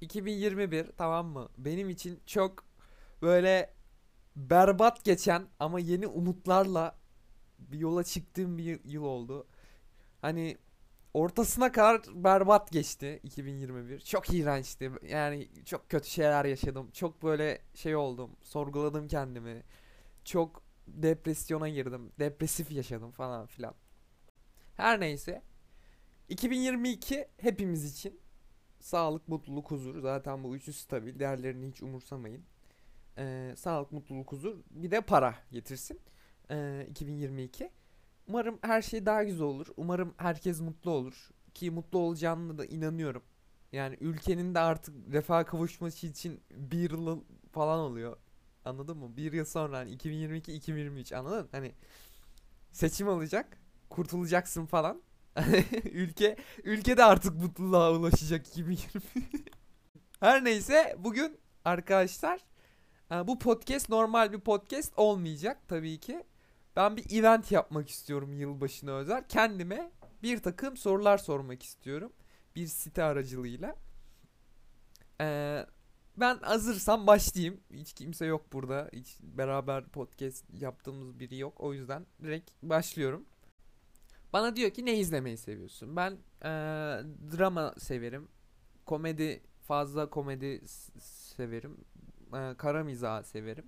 2021 tamam mı? Benim için çok böyle berbat geçen ama yeni umutlarla bir yola çıktığım bir yıl oldu. Hani ortasına kadar berbat geçti 2021. Çok iğrençti. Yani çok kötü şeyler yaşadım. Çok böyle şey oldum. Sorguladım kendimi. Çok depresyona girdim. Depresif yaşadım falan filan. Her neyse. 2022 hepimiz için sağlık, mutluluk, huzur. Zaten bu üçü stabil. Diğerlerini hiç umursamayın. Ee, sağlık, mutluluk, huzur. Bir de para getirsin. Ee, 2022. Umarım her şey daha güzel olur. Umarım herkes mutlu olur. Ki mutlu olacağını da inanıyorum. Yani ülkenin de artık refah kavuşması için bir yıl falan oluyor. Anladın mı? Bir yıl sonra hani 2022-2023 anladın? Hani seçim olacak. Kurtulacaksın falan. ülke ülke de artık mutluluğa ulaşacak 2020. Her neyse bugün arkadaşlar e, bu podcast normal bir podcast olmayacak tabii ki. Ben bir event yapmak istiyorum yılbaşına özel. Kendime bir takım sorular sormak istiyorum. Bir site aracılığıyla. Ee, ben hazırsam başlayayım. Hiç kimse yok burada. Hiç beraber podcast yaptığımız biri yok. O yüzden direkt başlıyorum. Bana diyor ki ne izlemeyi seviyorsun? Ben ee, drama severim. Komedi fazla komedi severim. E, kara mizah severim.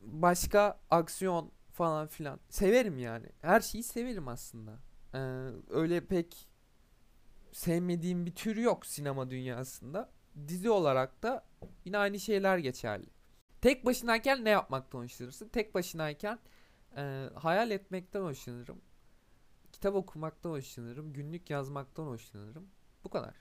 Başka aksiyon falan filan. Severim yani. Her şeyi severim aslında. Ee, öyle pek sevmediğim bir tür yok sinema dünyasında. Dizi olarak da yine aynı şeyler geçerli. Tek başınayken ne yapmaktan hoşlanırsın? Tek başınayken e, hayal etmekten hoşlanırım. Kitap okumaktan hoşlanırım. Günlük yazmaktan hoşlanırım. Bu kadar.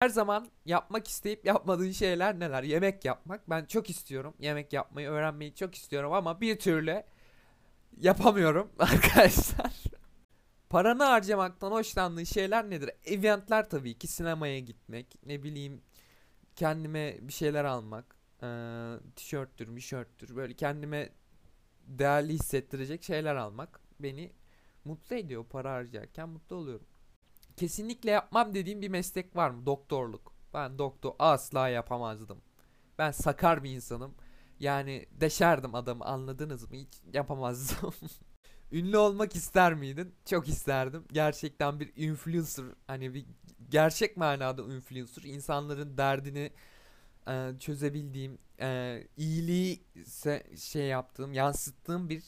Her zaman yapmak isteyip yapmadığın şeyler neler? Yemek yapmak. Ben çok istiyorum. Yemek yapmayı öğrenmeyi çok istiyorum ama bir türlü yapamıyorum arkadaşlar. Paranı harcamaktan hoşlandığın şeyler nedir? Eventler tabii ki sinemaya gitmek, ne bileyim kendime bir şeyler almak, ee, tişörttür, mişörttür böyle kendime değerli hissettirecek şeyler almak beni mutlu ediyor para harcarken mutlu oluyorum. Kesinlikle yapmam dediğim bir meslek var mı? Doktorluk. Ben doktor asla yapamazdım. Ben sakar bir insanım. Yani deşerdim adamı anladınız mı? Hiç yapamazdım. Ünlü olmak ister miydin? Çok isterdim. Gerçekten bir influencer hani bir gerçek manada influencer insanların derdini e, çözebildiğim, e, iyiliği şey yaptığım, yansıttığım bir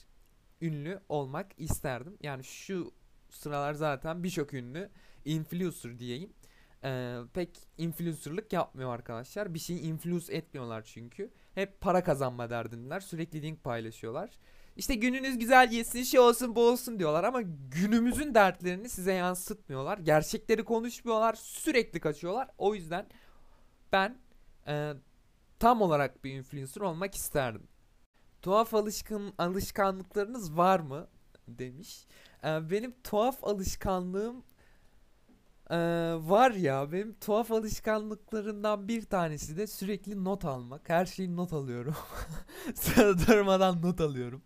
ünlü olmak isterdim. Yani şu sıralar zaten birçok ünlü influencer diyeyim. Ee, pek influencerlık yapmıyor arkadaşlar. Bir şeyi influence etmiyorlar çünkü. Hep para kazanma derdindeler. Sürekli link paylaşıyorlar. İşte gününüz güzel geçsin, şey olsun, bu olsun diyorlar ama günümüzün dertlerini size yansıtmıyorlar. Gerçekleri konuşmuyorlar, sürekli kaçıyorlar. O yüzden ben e, tam olarak bir influencer olmak isterdim. Tuhaf alışkın alışkanlıklarınız var mı demiş. E, benim tuhaf alışkanlığım ee, var ya benim tuhaf alışkanlıklarından bir tanesi de sürekli not almak. Her şeyi not alıyorum. Durmadan not alıyorum.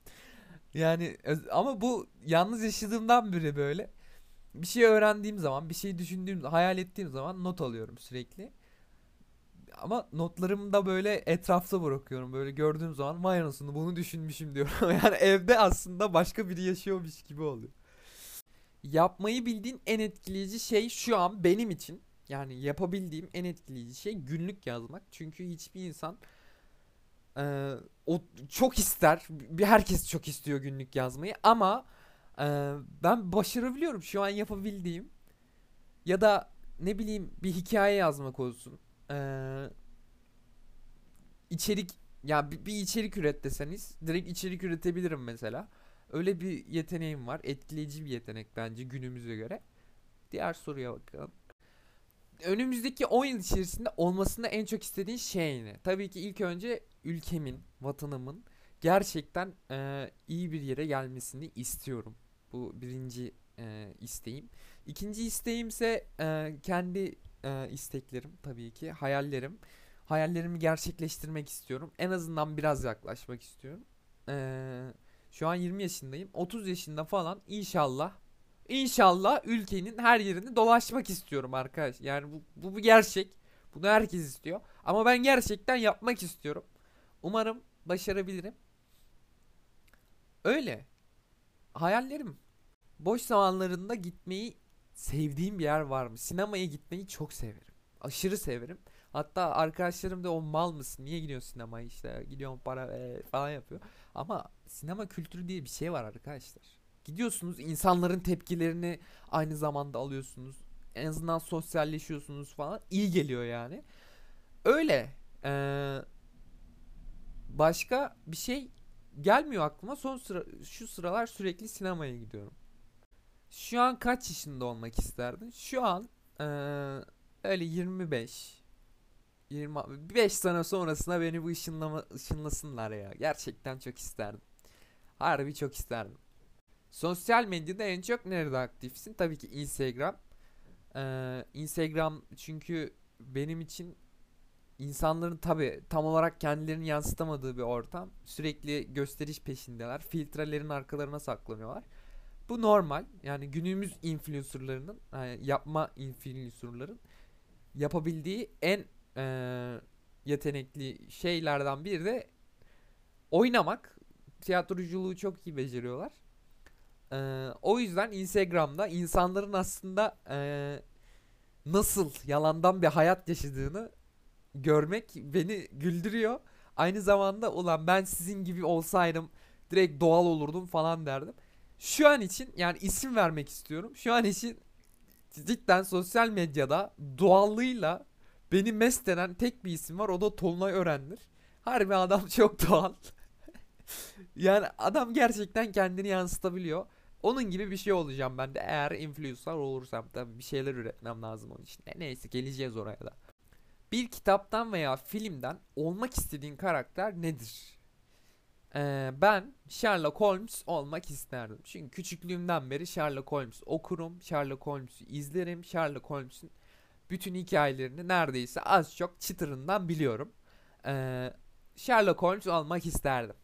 Yani ama bu yalnız yaşadığımdan beri böyle. Bir şey öğrendiğim zaman, bir şey düşündüğüm, hayal ettiğim zaman not alıyorum sürekli. Ama notlarımı da böyle etrafta bırakıyorum. Böyle gördüğüm zaman vay anasını bunu düşünmüşüm diyorum. yani evde aslında başka biri yaşıyormuş gibi oluyor yapmayı bildiğin en etkileyici şey şu an benim için yani yapabildiğim en etkileyici şey günlük yazmak. Çünkü hiçbir insan e, o çok ister. Bir herkes çok istiyor günlük yazmayı ama e, ben başarabiliyorum şu an yapabildiğim ya da ne bileyim bir hikaye yazmak olsun. E, içerik ya bir, bir içerik üret deseniz direkt içerik üretebilirim mesela. Öyle bir yeteneğim var. Etkileyici bir yetenek bence günümüze göre. Diğer soruya bakalım. Önümüzdeki 10 yıl içerisinde olmasını en çok istediğin şey ne? Tabii ki ilk önce ülkemin, vatanımın gerçekten e, iyi bir yere gelmesini istiyorum. Bu birinci e, isteğim. İkinci isteğim ise e, kendi e, isteklerim tabii ki, hayallerim. Hayallerimi gerçekleştirmek istiyorum. En azından biraz yaklaşmak istiyorum. Eee şu an 20 yaşındayım. 30 yaşında falan inşallah inşallah ülkenin her yerini dolaşmak istiyorum arkadaş. Yani bu, bu bir gerçek. Bunu herkes istiyor. Ama ben gerçekten yapmak istiyorum. Umarım başarabilirim. Öyle. Hayallerim. Boş zamanlarında gitmeyi sevdiğim bir yer var mı? Sinemaya gitmeyi çok severim. Aşırı severim. Hatta arkadaşlarım da o mal mısın? Niye gidiyorsun sinemaya işte? Gidiyorum para e, falan yapıyor. Ama sinema kültürü diye bir şey var arkadaşlar. Gidiyorsunuz insanların tepkilerini aynı zamanda alıyorsunuz. En azından sosyalleşiyorsunuz falan. İyi geliyor yani. Öyle. Ee, başka bir şey gelmiyor aklıma. Son sıra şu sıralar sürekli sinemaya gidiyorum. Şu an kaç yaşında olmak isterdin? Şu an ee, öyle 25 25 sene sonrasında beni bu ışınlama, ışınlasınlar ya. Gerçekten çok isterdim. Harbi çok isterdim. Sosyal medyada en çok nerede aktifsin? Tabii ki Instagram. Ee, Instagram çünkü benim için insanların tabi tam olarak kendilerini yansıtamadığı bir ortam. Sürekli gösteriş peşindeler. Filtrelerin arkalarına saklanıyorlar. Bu normal. Yani günümüz influencerlarının yani yapma influencerların yapabildiği en e, yetenekli şeylerden biri de oynamak. Tiyatroculuğu çok iyi beceriyorlar. E, o yüzden Instagram'da insanların aslında e, nasıl yalandan bir hayat yaşadığını görmek beni güldürüyor. Aynı zamanda ulan ben sizin gibi olsaydım direkt doğal olurdum falan derdim. Şu an için yani isim vermek istiyorum. Şu an için cidden sosyal medyada doğallığıyla beni mest eden tek bir isim var o da Tolunay Ören'dir. Harbi adam çok doğal. yani adam gerçekten kendini yansıtabiliyor. Onun gibi bir şey olacağım ben de eğer influencer olursam tabii bir şeyler üretmem lazım onun için. E, neyse geleceğiz oraya da. Bir kitaptan veya filmden olmak istediğin karakter nedir? Ee, ben Sherlock Holmes olmak isterdim. Çünkü küçüklüğümden beri Sherlock Holmes okurum, Sherlock Holmes'u izlerim, Sherlock Holmes'un bütün hikayelerini neredeyse az çok çıtırından biliyorum. Ee, Sherlock Holmes olmak isterdim.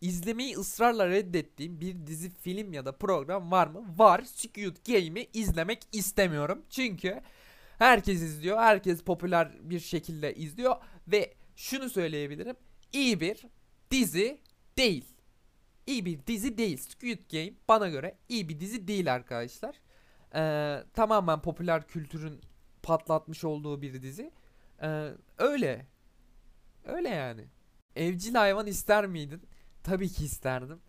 İzlemeyi ısrarla reddettiğim bir dizi, film ya da program var mı? Var. Squid Game'i izlemek istemiyorum. Çünkü herkes izliyor. Herkes popüler bir şekilde izliyor. Ve şunu söyleyebilirim. İyi bir dizi değil. İyi bir dizi değil. Squid Game bana göre iyi bir dizi değil arkadaşlar. Ee, tamamen popüler kültürün patlatmış olduğu bir dizi. Ee, öyle. Öyle yani. Evcil hayvan ister miydin? Tabii ki isterdim.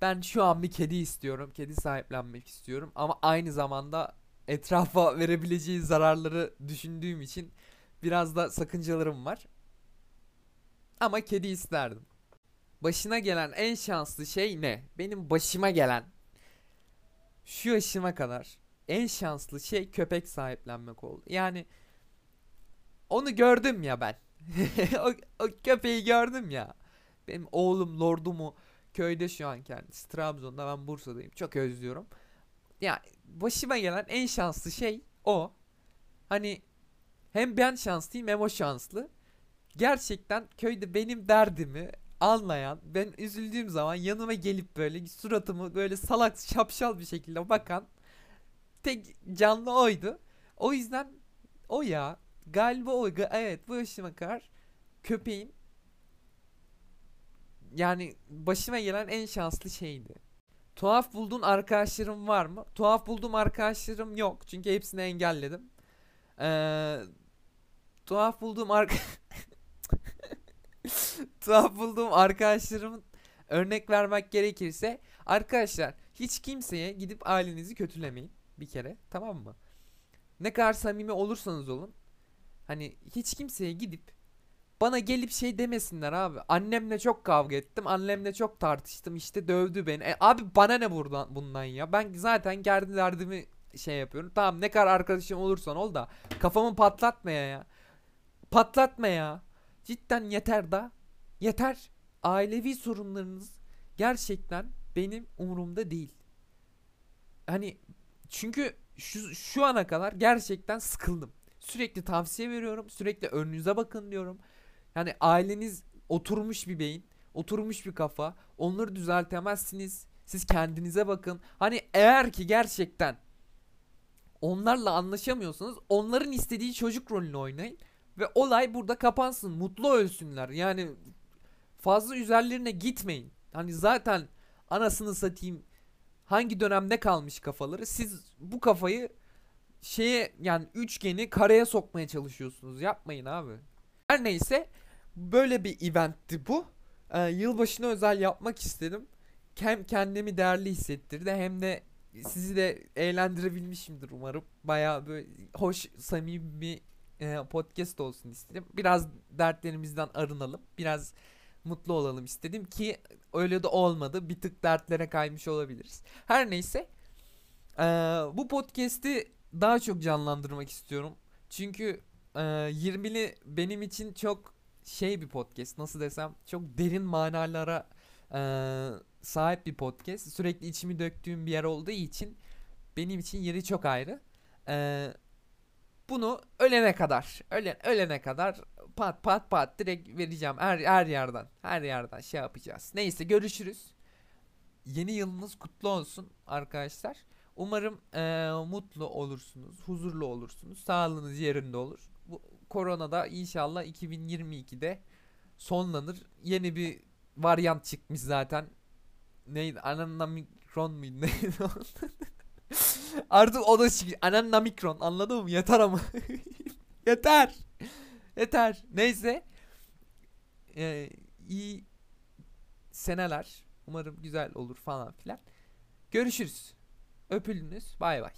Ben şu an bir kedi istiyorum. Kedi sahiplenmek istiyorum. Ama aynı zamanda etrafa verebileceği zararları düşündüğüm için biraz da sakıncalarım var. Ama kedi isterdim. Başına gelen en şanslı şey ne? Benim başıma gelen şu yaşıma kadar en şanslı şey köpek sahiplenmek oldu. Yani onu gördüm ya ben. o, o köpeği gördüm ya. Benim oğlum lordumu köyde şu an kendisi. Trabzon'da ben Bursa'dayım. Çok özlüyorum. Yani başıma gelen en şanslı şey o. Hani hem ben şanslıyım hem o şanslı. Gerçekten köyde benim derdimi anlayan, ben üzüldüğüm zaman yanıma gelip böyle suratımı böyle salak şapşal bir şekilde bakan tek canlı oydu. O yüzden o ya. Galiba o. Evet bu yaşıma kadar köpeğim yani başıma gelen en şanslı şeydi. Tuhaf bulduğun arkadaşlarım var mı? Tuhaf bulduğum arkadaşlarım yok. Çünkü hepsini engelledim. Ee, tuhaf bulduğum arka tuhaf bulduğum arkadaşlarımın örnek vermek gerekirse arkadaşlar hiç kimseye gidip ailenizi kötülemeyin bir kere tamam mı? Ne kadar samimi olursanız olun hani hiç kimseye gidip bana gelip şey demesinler abi. Annemle çok kavga ettim. Annemle çok tartıştım. işte dövdü beni. E, abi bana ne buradan bundan ya? Ben zaten gerdi derdimi şey yapıyorum. Tamam ne kadar arkadaşım olursan ol da kafamı patlatmaya ya. Patlatma ya. Cidden yeter da. Yeter. Ailevi sorunlarınız gerçekten benim umurumda değil. Hani çünkü şu, şu ana kadar gerçekten sıkıldım. Sürekli tavsiye veriyorum. Sürekli önünüze bakın diyorum. Yani aileniz oturmuş bir beyin, oturmuş bir kafa. Onları düzeltemezsiniz. Siz kendinize bakın. Hani eğer ki gerçekten onlarla anlaşamıyorsanız onların istediği çocuk rolünü oynayın. Ve olay burada kapansın. Mutlu ölsünler. Yani fazla üzerlerine gitmeyin. Hani zaten anasını satayım hangi dönemde kalmış kafaları. Siz bu kafayı şeye yani üçgeni kareye sokmaya çalışıyorsunuz. Yapmayın abi. Her neyse böyle bir eventti bu. Ee, yılbaşına özel yapmak istedim. Hem kendimi değerli hissettirdi hem de sizi de eğlendirebilmişimdir umarım. Bayağı böyle hoş, samimi e, podcast olsun istedim. Biraz dertlerimizden arınalım. Biraz mutlu olalım istedim ki öyle de olmadı. Bir tık dertlere kaymış olabiliriz. Her neyse e, bu podcast'i daha çok canlandırmak istiyorum. Çünkü e, 20'li benim için çok şey bir podcast nasıl desem çok derin manalara e, sahip bir podcast. Sürekli içimi döktüğüm bir yer olduğu için benim için yeri çok ayrı. E, bunu ölene kadar, ölen ölene kadar pat pat pat direkt vereceğim her her yerden. Her yerden şey yapacağız. Neyse görüşürüz. Yeni yılınız kutlu olsun arkadaşlar. Umarım eee, mutlu olursunuz, huzurlu olursunuz, sağlığınız yerinde olur. Bu korona da inşallah 2022'de sonlanır. Yeni bir varyant çıkmış zaten. Neydi? Ananamikron muydu? Neydi? Artık o da çıkıyor. Ananamikron anladın mı? Yeter ama. Yeter. Yeter. Neyse. Ee, iyi seneler. Umarım güzel olur falan filan. Görüşürüz. Öpülünüz. Bay bay.